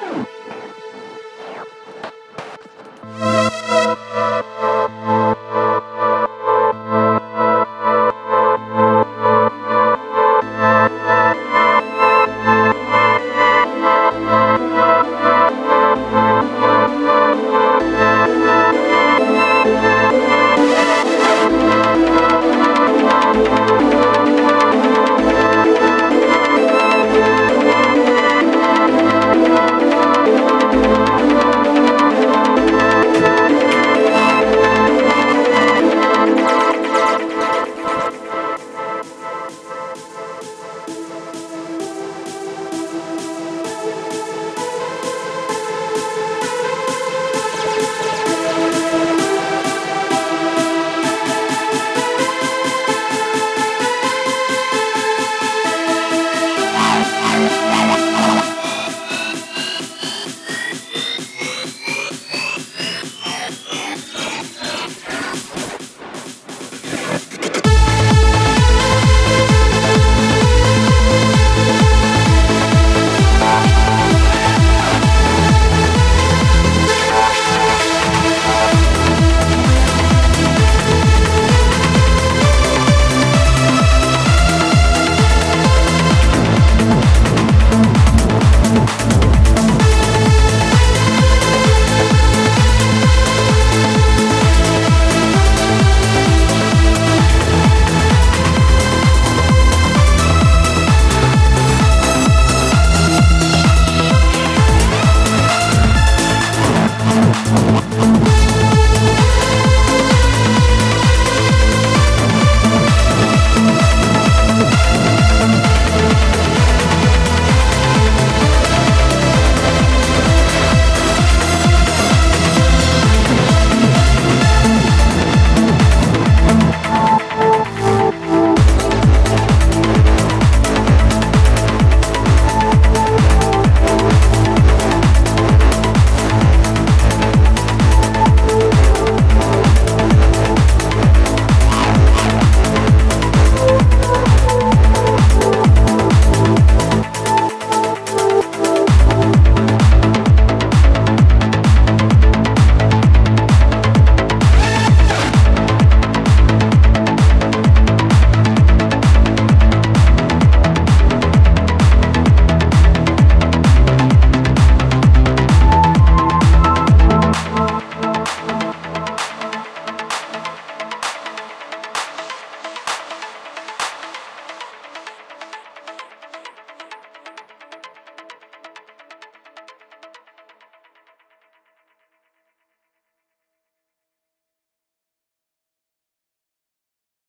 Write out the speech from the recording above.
you